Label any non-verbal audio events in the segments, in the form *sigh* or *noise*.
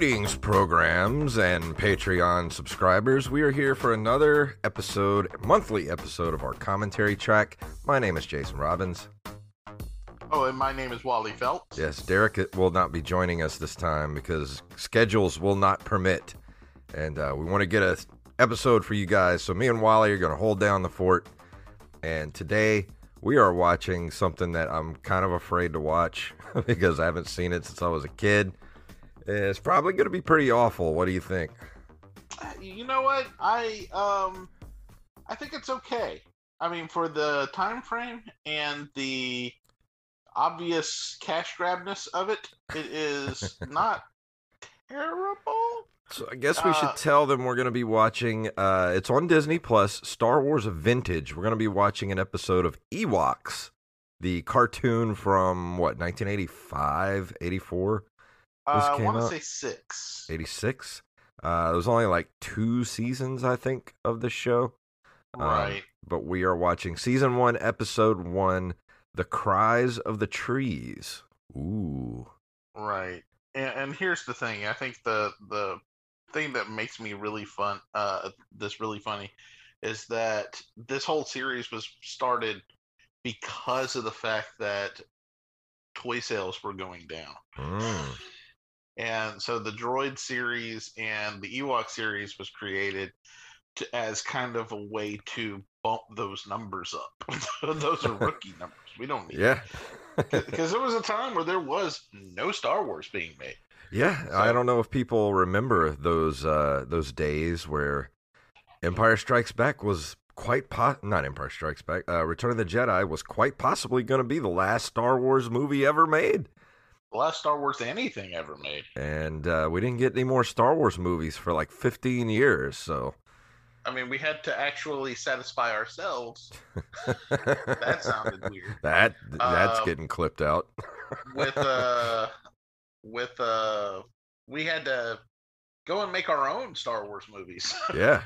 Greetings, programs and Patreon subscribers. We are here for another episode, monthly episode of our commentary track. My name is Jason Robbins. Oh, and my name is Wally Phelps. Yes, Derek will not be joining us this time because schedules will not permit. And uh, we want to get a episode for you guys. So me and Wally are going to hold down the fort. And today we are watching something that I'm kind of afraid to watch *laughs* because I haven't seen it since I was a kid. It's probably going to be pretty awful. What do you think? You know what? I um, I think it's okay. I mean, for the time frame and the obvious cash grabness of it, it is *laughs* not terrible. So I guess we should Uh, tell them we're going to be watching. Uh, it's on Disney Plus. Star Wars Vintage. We're going to be watching an episode of Ewoks, the cartoon from what 1985, 84, This Uh, I want to say six. 86. Uh, there was only like two seasons, I think, of the show. Um, Right. but we are watching season one, episode one, "The Cries of the Trees." Ooh. Right. And, and here's the thing. I think the the thing that makes me really fun, uh, this really funny, is that this whole series was started because of the fact that toy sales were going down. Mm. And so the Droid series and the Ewok series was created to, as kind of a way to bump those numbers up. *laughs* those are *laughs* rookie numbers. We don't need Yeah. because there was a time where there was no Star Wars being made. Yeah, I don't know if people remember those uh, those days where Empire Strikes Back was quite po- not Empire Strikes Back. Uh, Return of the Jedi was quite possibly going to be the last Star Wars movie ever made, The last Star Wars anything ever made. and uh, we didn't get any more Star Wars movies for like 15 years. So I mean, we had to actually satisfy ourselves. That *laughs* that sounded weird. That that's Um, getting clipped out. With uh, with uh, we had to go and make our own Star Wars movies. *laughs* yeah.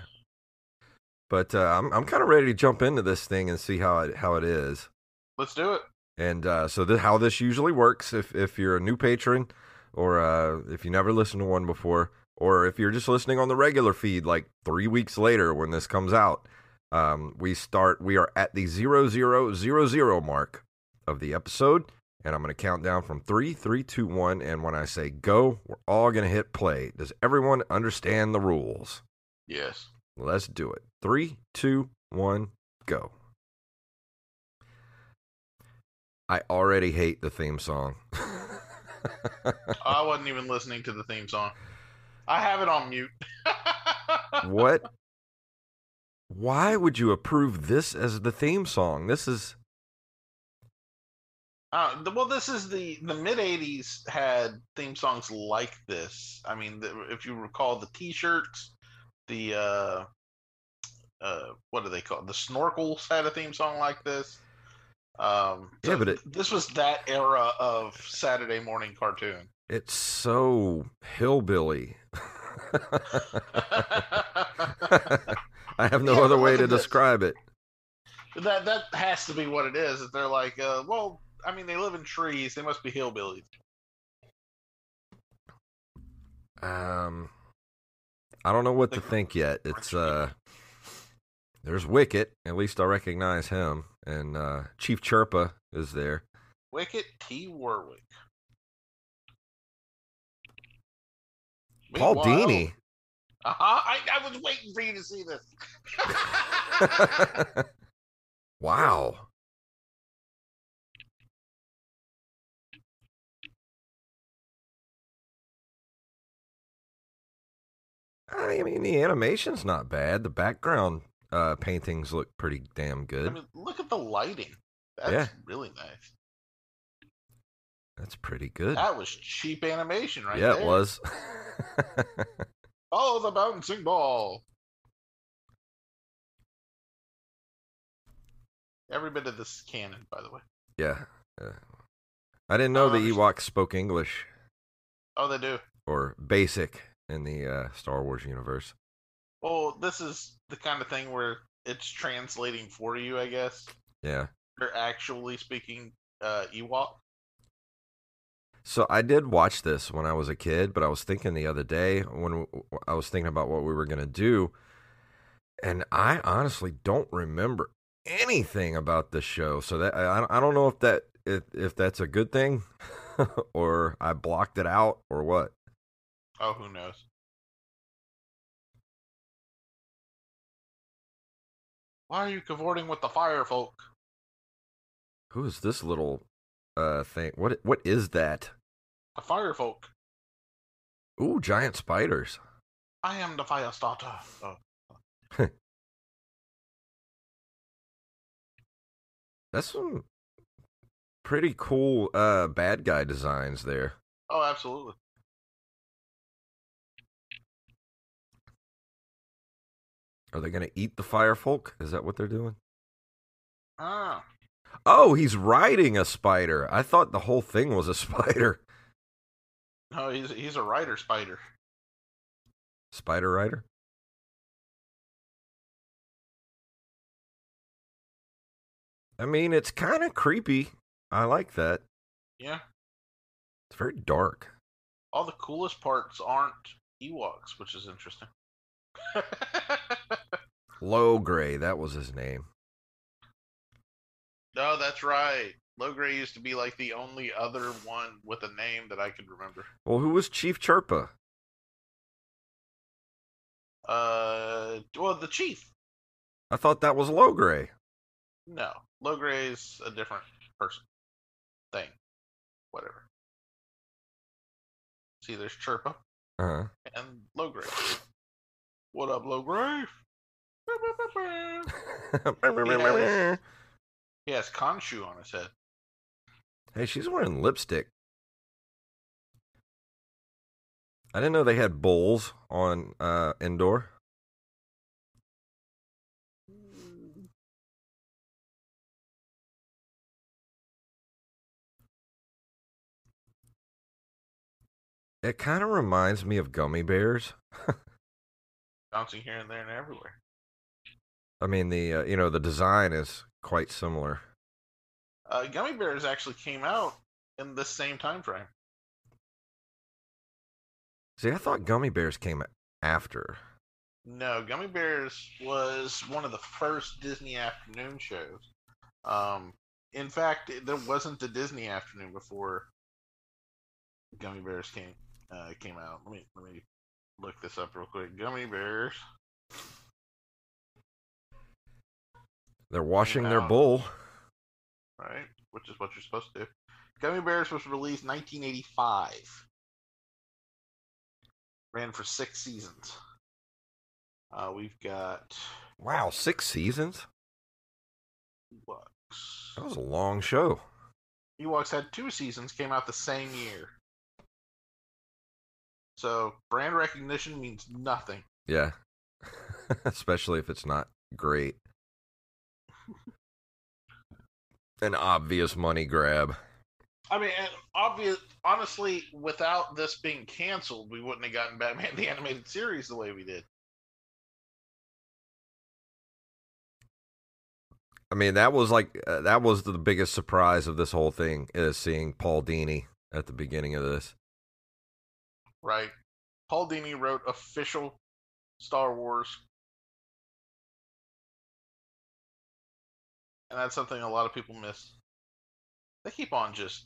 But uh, I'm I'm kind of ready to jump into this thing and see how it how it is. Let's do it. And uh, so this, how this usually works, if if you're a new patron, or uh, if you never listened to one before, or if you're just listening on the regular feed, like three weeks later when this comes out, um, we start. We are at the zero zero zero zero mark of the episode, and I'm going to count down from three, three, two, one, and when I say go, we're all going to hit play. Does everyone understand the rules? Yes. Let's do it. Three, two, one, go. I already hate the theme song. I wasn't even listening to the theme song. I have it on mute. *laughs* what? Why would you approve this as the theme song? This is Uh, the, well, this is the the mid '80s had theme songs like this. I mean, the, if you recall the T-shirts, the uh, uh, what do they call the snorkels had a theme song like this. Um, Yeah, but it- this was that era of Saturday morning cartoon. It's so hillbilly. *laughs* I have no Yeah, other way to describe it. that that has to be what it is. They're like, uh, well, I mean, they live in trees. They must be hillbillies. Um, I don't know what to think yet. It's uh, there's Wicket. At least I recognize him, and uh, Chief Chirpa is there. Wicket T. Warwick. Paul Meanwhile- Dini. Uh-huh. I, I was waiting for you to see this. *laughs* *laughs* wow. I mean, the animation's not bad. The background uh, paintings look pretty damn good. I mean, look at the lighting. That's Yeah. really nice. That's pretty good. That was cheap animation right yeah, there. it was. *laughs* Follow the bouncing ball. Every bit of this is canon, by the way. yeah. yeah. I didn't know Uh, the Ewoks spoke English Oh, they do. or basic in the uh, Star Wars universe. Well, this is the kind of thing where it's translating for you, I guess. Yeah. They're actually speaking uh, Ewok. So I did watch this when I was a kid, but I was thinking the other day when I was thinking about what we were going to do, and I honestly don't remember anything about this show. So that I, I don't know if that if, if that's a good thing *laughs* or I blocked it out or what. Oh, who knows? Why are you cavorting with the fire folk? Who is this little uh thing? What what is that? The fire folk. Ooh, giant spiders. I am the fire starter. Oh, *laughs* That's some pretty cool uh bad guy designs there. oh absolutely. Are they going to eat the fire folk? Is that what they're doing? Ah, Oh, he's riding a spider. I thought the whole thing was a *laughs* spider. no, he's he's a rider spider. Spider rider? I mean, it's kind of creepy. I like that. Yeah. It's very dark. All the coolest parts aren't Ewoks, which is interesting. Logray, that was his name. no, that's right. Logray used to be like the only other one with a name that I could remember. Well, who was Chief Chirpa? Uh, well, the chief. I thought that was Logray. No, Logray's a different person. Thing. Whatever. See, there's Chirpa Uh-huh. and Logray. What up, Logray? *laughs* He has Khonshu on his head. hey, she's wearing lipstick. I didn't know they had bowls on uh, Endor. It kind of reminds me of gummy bears. *laughs* Bouncing here and there and everywhere. I mean, the uh, you know the design is quite similar. Uh, Gummy Bears actually came out in the same time frame. See, I thought gummy bears came after. No, Gummy Bears was one of the first Disney afternoon shows. Um, in fact, there wasn't a Disney afternoon before Gummy Bears came uh, came out. Let me let me look this up real quick. Gummy Bears. They're washing their bowl. right? Which is what you're supposed to do. Gummy Bears was released 1985. Ran for six seasons. Uh, we've got Wow, six seasons. That was a long show. Ewoks had two seasons, came out the same year. So brand recognition means nothing. Yeah. *laughs* Especially if it's not great. An obvious money grab. I mean, obvious. Honestly, without this being canceled, we wouldn't have gotten Batman the animated series the way we did. I mean, that was like uh, that was the biggest surprise of this whole thing is seeing Paul Dini at the beginning of this. Right. Paul Dini wrote official Star Wars. And that's something a lot of people miss. They keep on just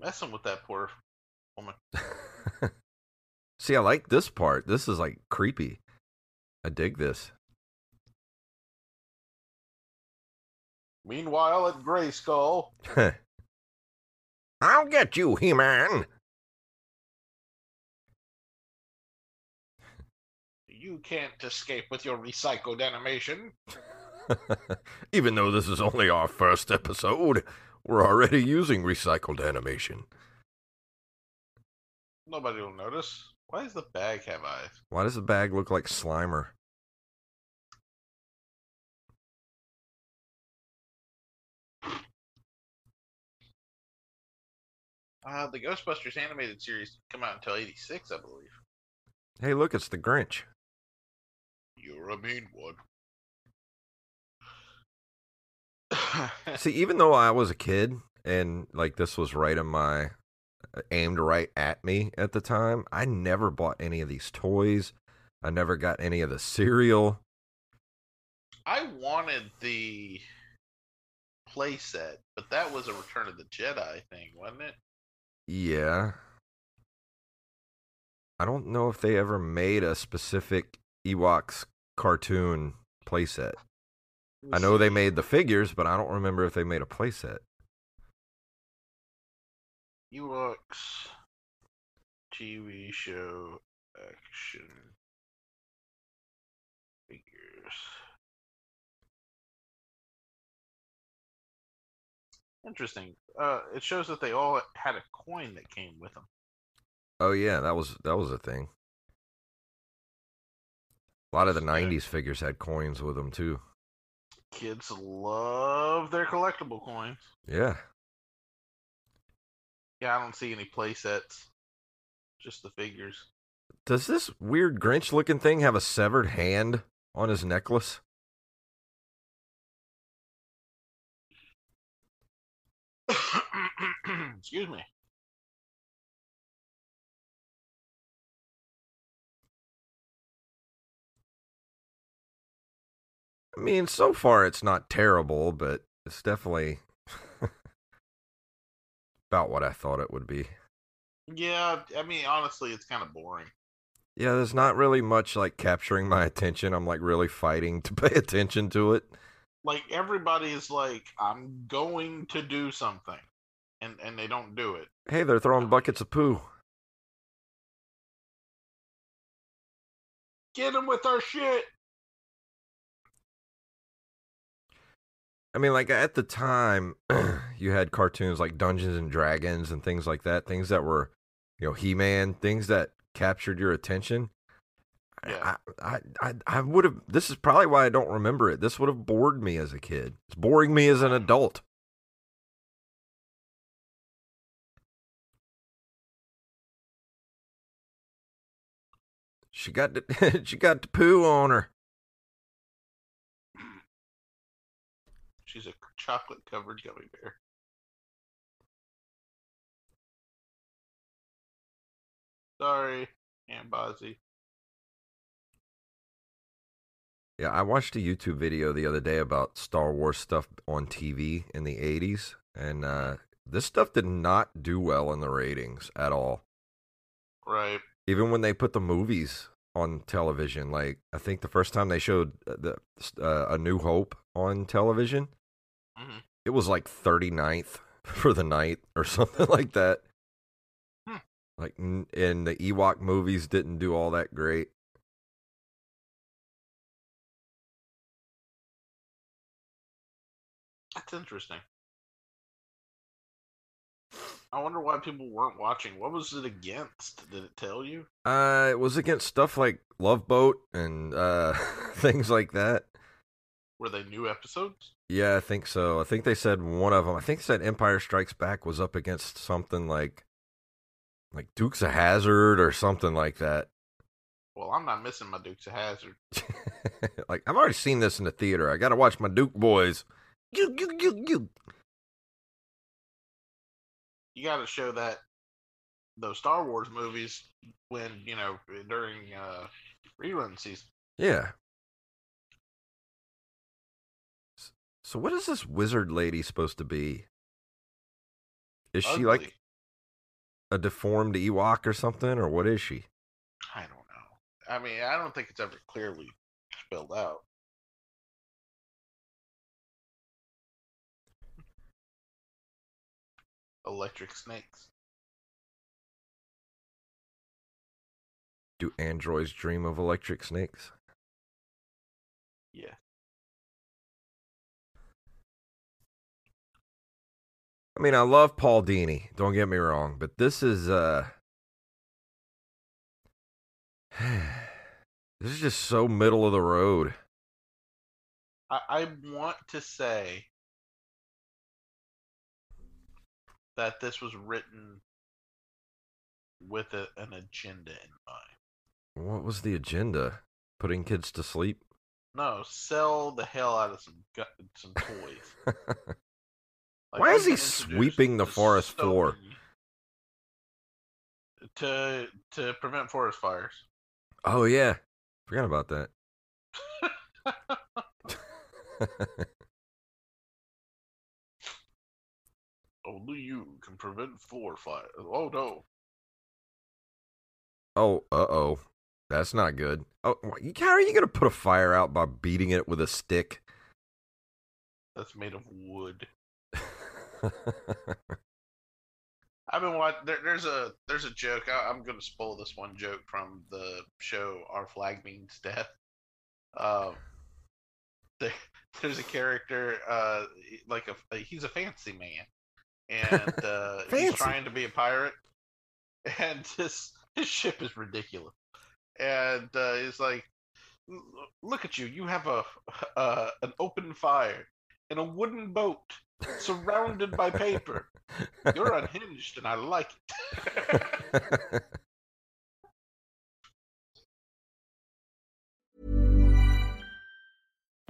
messing with that poor woman. *laughs* See, I like this part. This is like creepy. I dig this. Meanwhile, at Grayskull, *laughs* I'll get you, He Man. You can't escape with your recycled animation. *laughs* Even though this is only our first episode, we're already using recycled animation. Nobody will notice. Why does the bag have eyes? Why does the bag look like Slimer? Uh, the Ghostbusters animated series didn't come out until 86, I believe. Hey, look, it's the Grinch. You're a mean one. *laughs* See, even though I was a kid and like this was right in my uh, aimed right at me at the time, I never bought any of these toys. I never got any of the cereal. I wanted the playset, but that was a Return of the Jedi thing, wasn't it? Yeah. I don't know if they ever made a specific Ewoks cartoon playset. I know they made the figures, but I don't remember if they made a playset. Ewoks TV show action figures. Interesting. Uh, it shows that they all had a coin that came with them. Oh yeah, that was that was a thing. A lot of the '90s figures had coins with them too. Kids love their collectible coins. Yeah. Yeah, I don't see any play sets. Just the figures. Does this weird Grinch looking thing have a severed hand on his necklace? *coughs* Excuse me. I mean, so far it's not terrible, but it's definitely *laughs* about what I thought it would be. Yeah, I mean, honestly, it's kind of boring. Yeah, there's not really much like capturing my attention. I'm like really fighting *laughs* to pay attention to it. Like everybody is like, I'm going to do something, and and they don't do it. Hey, they're throwing buckets of poo. Get them with our shit. I mean, like at the time, *clears throat* you had cartoons like Dungeons and Dragons and things like that, things that were, you know, He Man, things that captured your attention. Yeah. I, I, I, I would have. This is probably why I don't remember it. This would have bored me as a kid. It's boring me as an adult. She got the, *laughs* she got the poo on her. She's a chocolate covered gummy bear. Sorry, Aunt Bozzy. Yeah, I watched a YouTube video the other day about Star Wars stuff on TV in the 80s, and uh, this stuff did not do well in the ratings at all. Right. Even when they put the movies on television, like I think the first time they showed uh, the uh, A New Hope on television, Mhm. it was like 39th *laughs* for the night or *laughs* something like that. Hmm. Like, and the Ewok movies didn't do all that great. That's interesting. I wonder why people weren't watching. What was it against? Did it tell you? Uh, it was against stuff like Love Boat and uh, *laughs* things like that. Were they new episodes? Yeah, I think so. I think they said one of them. I think said Empire Strikes Back was up against something like, like Dukes of Hazzard or something like that. Well, I'm not missing my Dukes of Hazzard. *laughs* like I've already seen this in the theater. I got to watch my Duke boys. You, you, you, you. You got to show that those Star Wars movies when you know during uh, rerun season. Yeah. So what is this wizard lady supposed to be? Is she like a deformed Ewok or something, or what is she? I don't know. I mean, I don't think it's ever clearly spelled out. Electric snakes. Do androids dream of electric snakes? Yeah. I mean, I love Paul Dini. Don't get me wrong, but this is uh, *sighs* this is just so middle of the road. I, I want to say that this was written with a, an agenda in mind. What was the agenda? Putting kids to sleep? No, sell the hell out of some gu- some toys. *laughs* Like, Why is he sweeping the forest so floor? To to prevent forest fires. oh yeah, forgot about that. *laughs* *laughs* Only you can prevent forest fire. Oh no. oh, uh oh, that's not good. Oh, how are you gonna put a fire out by beating it with a stick? That's made of wood. *laughs* I've been watching. There, there's a there's a joke. I, I'm going to spoil this one joke from the show Our Flag Means Death. Um, there, *laughs* there's a character, uh, like a he's a fancy man, and *laughs* uh, he's trying to be a pirate, *laughs* and his his ship is ridiculous, and uh, he's like, "Look at you! You have a *laughs* uh, an open fire in a wooden boat." Surrounded by paper. You're unhinged, and I like it.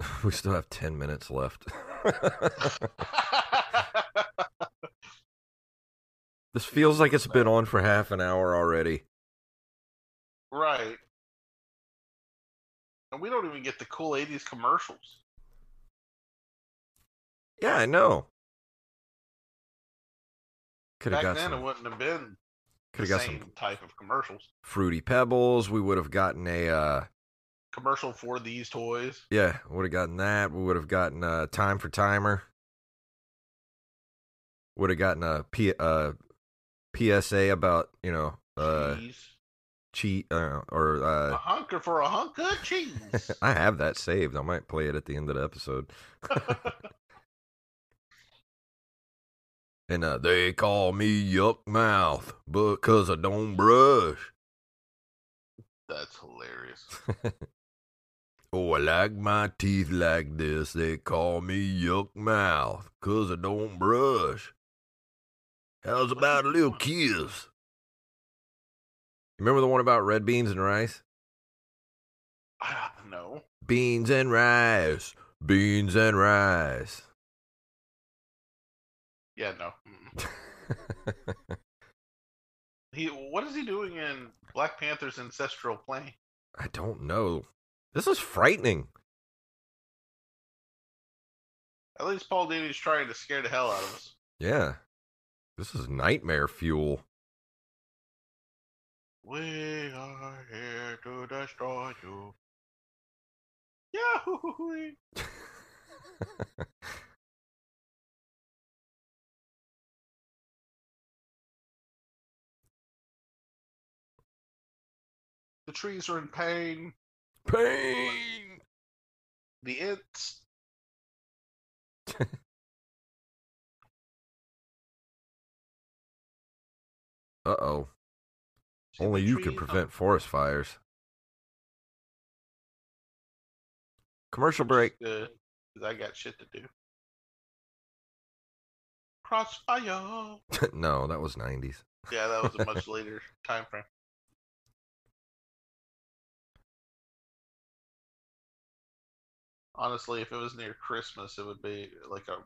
*laughs* we still have ten minutes left. *laughs* this feels like it's been on for half an hour already. right. And we don't even get the cool 80s commercials. Yeah, I know. Could have Back got then, some. it wouldn't have been Could have got same some type of commercials. fruity pebbles. We would have gotten a. uh Commercial for these toys. Yeah, would have gotten that. We would have gotten a time for timer. Would have gotten a P, uh, PSA about you know uh cheese. cheat uh, or a uh hunker for a hunk of cheese. *laughs* I have that saved. I might play it at the end of the episode. *laughs* And uh, they call me Yuck Mouth because I don't brush. That's hilarious. *laughs* Oh, I like my teeth like this. They call me Yuck Mouth, 'cause I don't brush. How's about a little kiss? Remember the one about red beans and rice? Ah, no. Beans and rice. Beans and rice. Yeah, no. *laughs* He what is he doing in Black Panther's ancestral plane? I don't know. This is frightening. At least Paul Dini's trying to scare the hell out of us. Yeah. This is nightmare fuel. We are here to destroy you. Yahoo! The trees are in pain. Pain. The ants. *laughs* Uh oh. Only you can prevent forest fires. Commercial break. Good, 'cause I got shit to do. Crossfire. *laughs* no, that was 90s. Yeah, that was a much *laughs* later time frame. Honestly, if it was near Christmas, it would be like a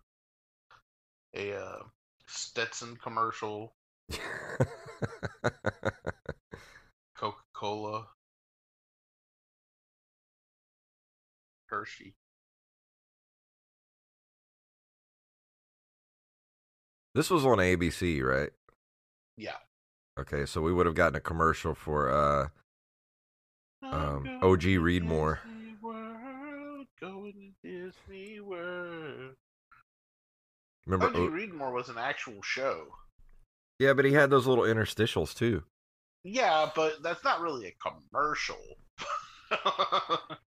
a uh, Stetson commercial, *laughs* Coca Cola, Hershey. this was on ABC, right? Yeah. Okay, so we would have gotten a commercial for uh Um, OG going to Readmore. Disney World. remember OG O- Readmore was an actual show. Yeah, but he had those little interstitials too. Yeah, but that's not really a commercial. *laughs*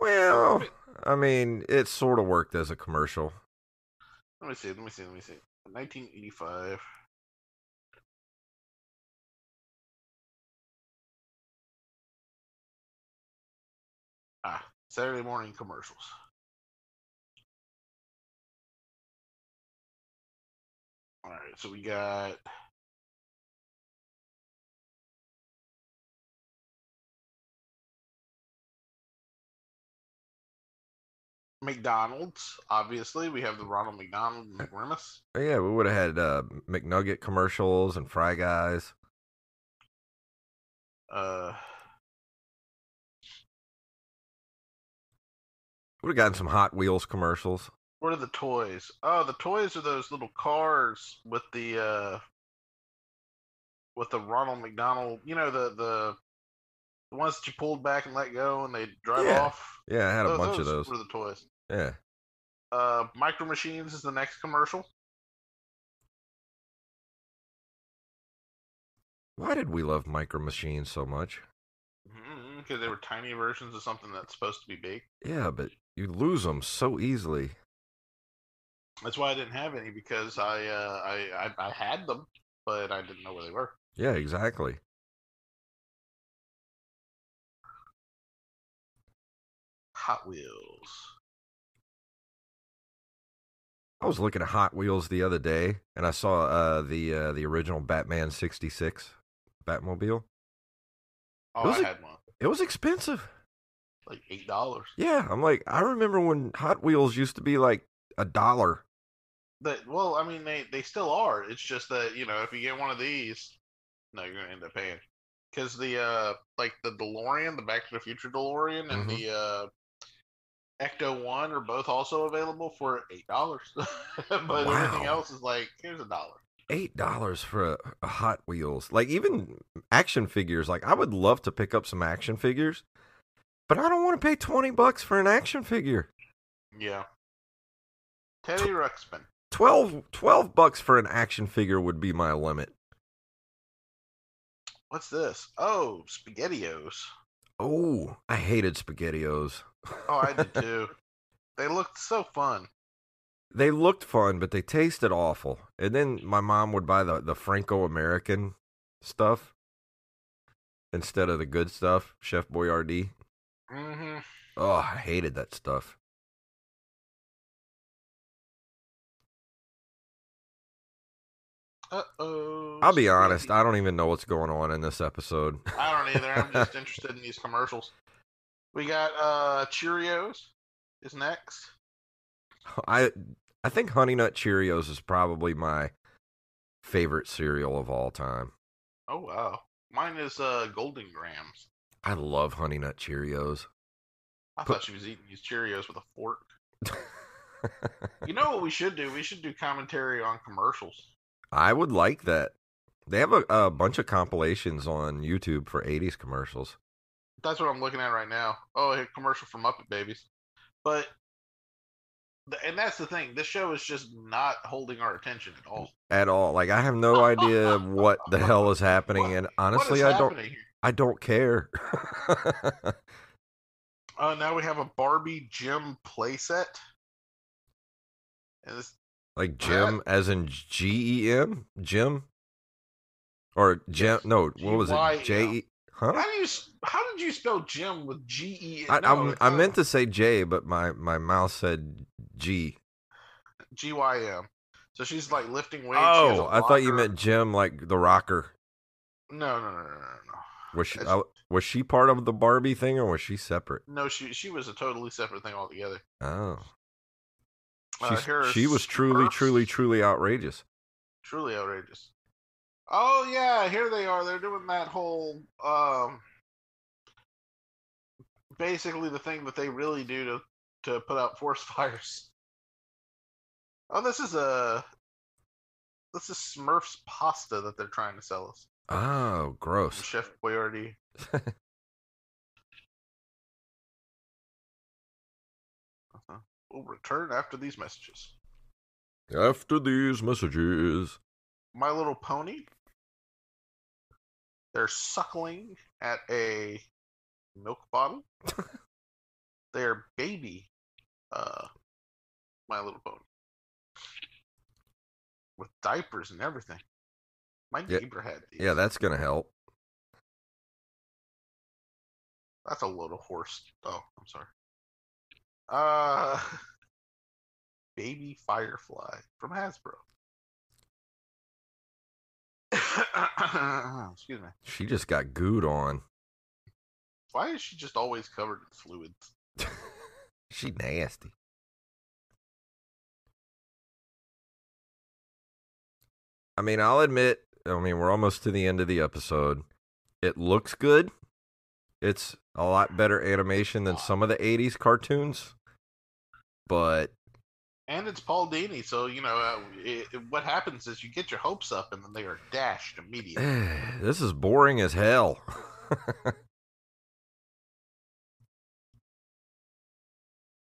Well, I mean, it sort of worked as a commercial. let me see. Let me see. Let me see. 1985. Saturday morning commercials. All right, so we got McDonald's. Obviously, we have the Ronald McDonald and the Grimace. Yeah, we would have had uh, McNugget commercials and Fry Guys. Uh, Would have gotten some Hot Wheels commercials. what are the toys? Oh, the toys are those little cars with the uh with the Ronald McDonald. You know the the the ones that you pulled back and let go and they drive Yeah. off. Yeah, I had a bunch of those. were the toys. Yeah. Uh, Micro Machines is the next commercial. Why did we love Micro Machines so much? Because they were tiny versions of something that's supposed to be big. Yeah, but you lose them so easily. That's why I didn't have any because I uh I I, I had them, but I didn't know where they were. Yeah, exactly. Hot Wheels. I was looking at Hot Wheels the other day, and I saw uh, the uh, the original Batman '66 Batmobile. Oh, Was I had one. It was expensive. Like eight dollars. Yeah, I'm like, I remember when Hot Wheels used to be like a dollar. That well, I mean they they still are. It's just that you know if you get one of these, no, you're gonna end up paying because the uh like the DeLorean, the Back to the Future DeLorean, and Mhm. the uh Ecto One are both also available for eight dollars. *laughs* but everything else is like here's a dollar. Eight dollars for a, a Hot Wheels. Like even action figures. Like I would love to pick up some action figures, but I don't want to pay twenty bucks for an action figure. Yeah. Teddy Ruxpin. 12, 12 bucks for an action figure would be my limit. What's this? Oh, SpaghettiOs. Oh, I hated SpaghettiOs. Oh, I did *laughs* too. they looked so fun. They looked fun, but they tasted awful. And then my mom would buy the, the Franco American stuff instead of the good stuff, Chef Boyardee. Mm-hmm. Oh, I hated that stuff. Uh oh. I'll be honest, I don't even know what's going on in this episode. *laughs* I don't either. I'm just *laughs* interested in these commercials. We got uh Cheerios is next. I I think Honey Nut Cheerios is probably my favorite cereal of all time. Oh wow. Mine is uh Golden Grahams. I love Honey Nut Cheerios. I Put- thought she was eating these Cheerios with a fork. *laughs* You know what we should do? We should do commentary on commercials. I would like that. They have a, a bunch of compilations on YouTube for 80s commercials. That's what I'm looking at right now. Oh, a commercial for Muppet Babies. But and that's the thing. This show is just not holding our attention at all. At all. Like I have no idea what the hell is happening *laughs* and honestly what I don't happening? I don't care. Uh, now we have a Barbie gym playset. And this, like Jem as in G E M? Jim? Or Jim no, what was it? J E Huh? how do you how did you spell gym with G E? I, no, I'm- I meant to say J, but my, my mouth said G. G Y M. So she's like lifting weights. she has a Oh, I thought you meant Jem, like the rocker. No, no, no, no, no, no. Was she uh, was she part of the Barbie thing, or was she separate? No, she she was a totally separate thing altogether. Oh, Uh, she was truly, truly, truly outrageous. truly outrageous. Oh yeah, here they are. They're doing that whole um basically the thing that they really do to to put out forest *laughs* fires. Oh, this is a this is Smurfs pasta that they're trying to sell us. Oh, gross. Chef Boyardee. *laughs* Uh-huh. We'll return after these messages. After these messages, My Little Pony. They're suckling at a milk bottle. *laughs* They're baby uh, My Little Pony. With diapers and everything. My Yeah. neighbor had these. yeah, that's gonna help. That's a load of horse. Oh, I'm sorry. Uh, *laughs* Baby Firefly from Hasbro. *coughs* Excuse me. She just got gooed on. Why is she just always covered in fluids? *laughs* she nasty. I mean, I'll admit. I mean, we're almost to the end of the episode. It looks good. It's a lot better animation than some of the '80s cartoons, but And it's Paul Dini, so you know uh, it, it- what happens is you get your hopes up, and then they are dashed immediately. *sighs* this is boring as hell. *laughs*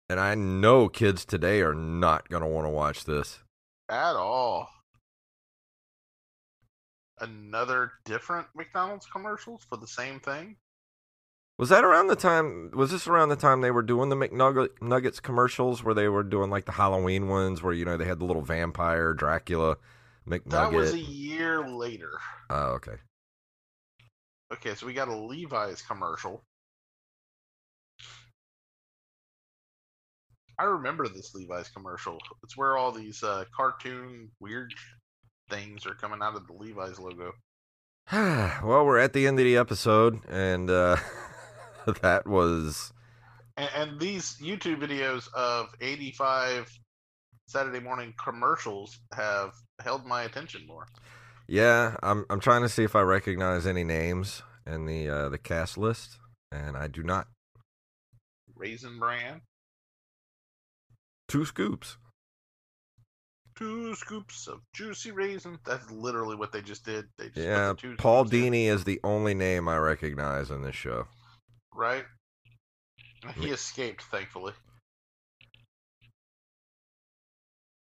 and I know kids today are not going to want to watch this. At all. Another different McDonald's commercials for the same thing. Was that around the time? Was this around the time they were doing the McNuggets commercials, where they were doing like the Halloween ones, where you know they had the little vampire Dracula McNugget? That was a year later. Oh, okay. Okay, so we got a Levi's commercial. I remember this Levi's commercial. It's where all these uh, cartoon weird things are coming out of the Levi's logo. *sighs* well, we're at the end of the episode, and uh, *laughs* that was And, and these YouTube videos of 85 Saturday morning commercials have held my attention more. yeah. I'm I'm trying to see if I recognize any names in the uh, the cast list, and I do not. Raisin Bran, Two scoops. Two scoops of juicy raisin. That's literally what they just did. They just Yeah, Paul scoops in, Dini is the only name I recognize in this show. right? *laughs* He escaped, thankfully.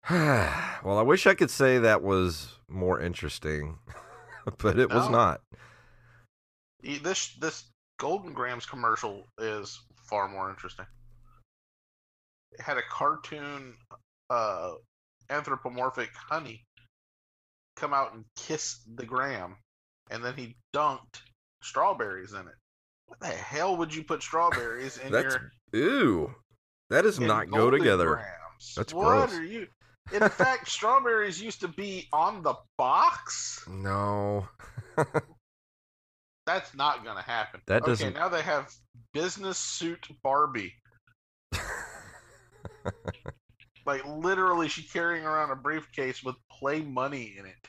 *sighs* well, I wish I could say that was more interesting, *laughs* but it was not. This this Golden Grahams commercial is far more interesting. It had a cartoon uh, anthropomorphic honey come out and kiss the gram, and then he dunked strawberries in it. What the hell would you put strawberries in *laughs* That's your ew. That does not go together. Grams? That's what gross. are you? In fact, *laughs* strawberries used to be on the box. No. *laughs* That's not gonna happen. That doesn't- Okay, now they have business suit Barbie. Like literally, she carrying around a briefcase with play money in it.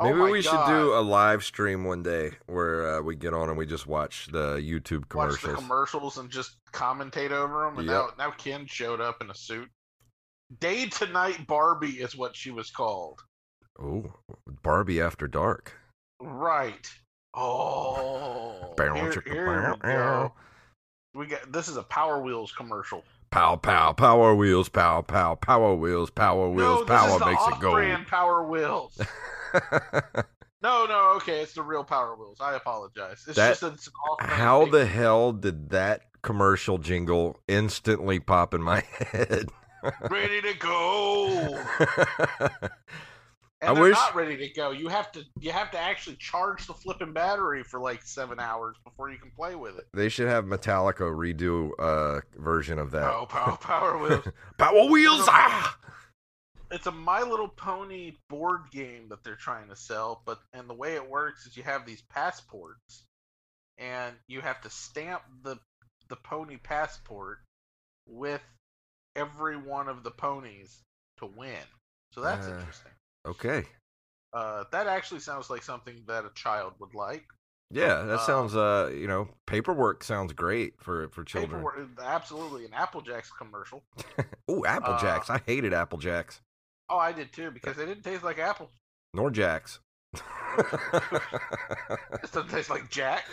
Oh Maybe my we should do a live stream one day where uh, we get on and we just watch the YouTube commercials. watch the commercials. commercials and just commentate over them. And Yep. now, now Ken showed up in a suit. Day to night Barbie is what she was called. oh, Barbie After Dark. Right. Oh, here, here we go. We got this is a Power Wheels commercial. Pow pow power wheels pow pow power wheels power wheels no, power makes it go. off-brand Power Wheels. *laughs* No, no, okay, it's the real Power Wheels. I apologize. It's That- just it's an How thing. the hell did that commercial jingle instantly pop in my *laughs* head? ready to go? *laughs* And I they're wish- not ready to go. You have to you have to actually charge the flipping battery for like seven hours before you can play with it. they should have Metallica redo a version of that. Oh, power, power wheels! *laughs* Power wheels! Ah! It's a My Little Pony board game that they're trying to sell, but and the way it works is you have these passports, and you have to stamp the the pony passport with every one of the ponies to win. So that's Uh, interesting. Okay. Uh, that actually sounds like something that a child would like. Yeah, that Uh, sounds uh, you know, paperwork sounds great for for children. Paperwork, absolutely, an Apple Jacks commercial. *laughs* Oh, Apple uh, Jacks. I hated Apple Jacks. Oh, I did too because they didn't taste like apples. Nor Jacks. *laughs* *laughs* This doesn't taste like Jack.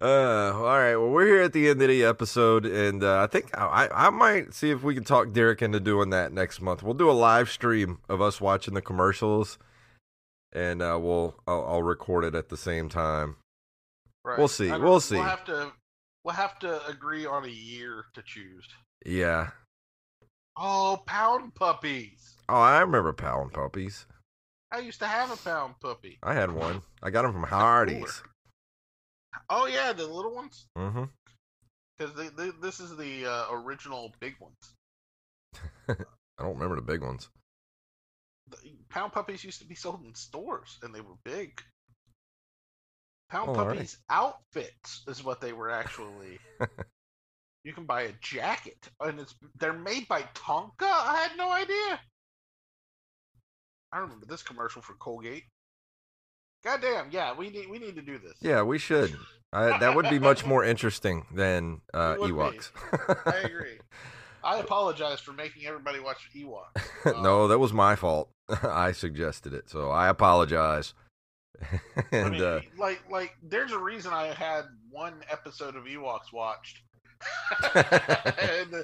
Uh, all right. Well, we're here at the end of the episode, and uh, I think I, I might see if we can talk Derek into doing that next month. We'll do a live stream of us watching the commercials, and uh, we'll I'll, I'll record it at the same time. Right. We'll see, I we'll see. We'll have to. We'll have to agree on a year to choose. Yeah. Oh, pound puppies! Oh, I remember Pound Puppies. I used to have a pound puppy. I had one. I got them from Hardee's. Oh yeah, the little ones. Mm-hmm. Because this is the uh, original big ones. *laughs* I don't remember the big ones. The pound puppies used to be sold in stores, and they were big. Pound Oh, all right. puppies outfits is what they were actually. *laughs* you can buy a jacket, and it's they're made by Tonka. I had no idea. I remember this commercial for Colgate. Goddamn, yeah, we need we need to do this. Yeah, we should. I, that would be much more interesting than *laughs* uh, It would be. Ewoks. I *laughs* agree. I apologize for making everybody watch Ewoks. *laughs* no, that was my fault. I suggested it, so I apologize. I and mean, uh, like, like, there's a reason I had one episode of Ewoks watched. and,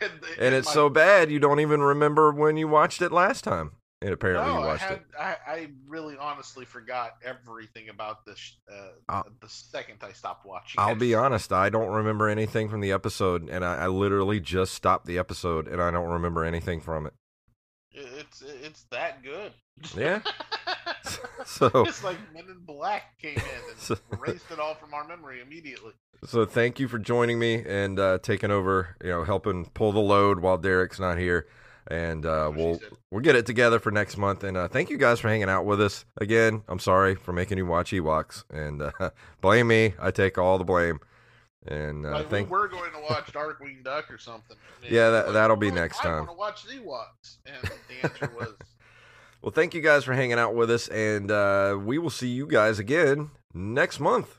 and, and it's my- so bad you don't even remember when you watched it last time. And apparently no, you I watched had, it. I, I really honestly forgot everything about this. Uh, I'll- the second I stopped watching. I'll it. be honest, I don't remember anything from the episode, and I, I literally just stopped the episode, and I don't remember anything from it. It's it's that good. Yeah? *laughs* *laughs* So, it's like Men in Black came in and *laughs* So- erased it all from our memory immediately. so thank you for joining me and uh, taking over. You know, helping pull the load while Derek's not here, and uh, That's what she we'll we'll get it together for next month. And uh, thank you guys for hanging out with us again. I'm sorry for making you watch Ewoks, and uh, *laughs* blame me. I take all the blame. And uh, like thank we are going to watch Darkwing Duck or something. And Yeah, that- that'll be "Well, next I time." want to watch Ewoks, and the answer was *laughs* well, thank you guys for hanging out with us, and uh, we will see you guys again next month.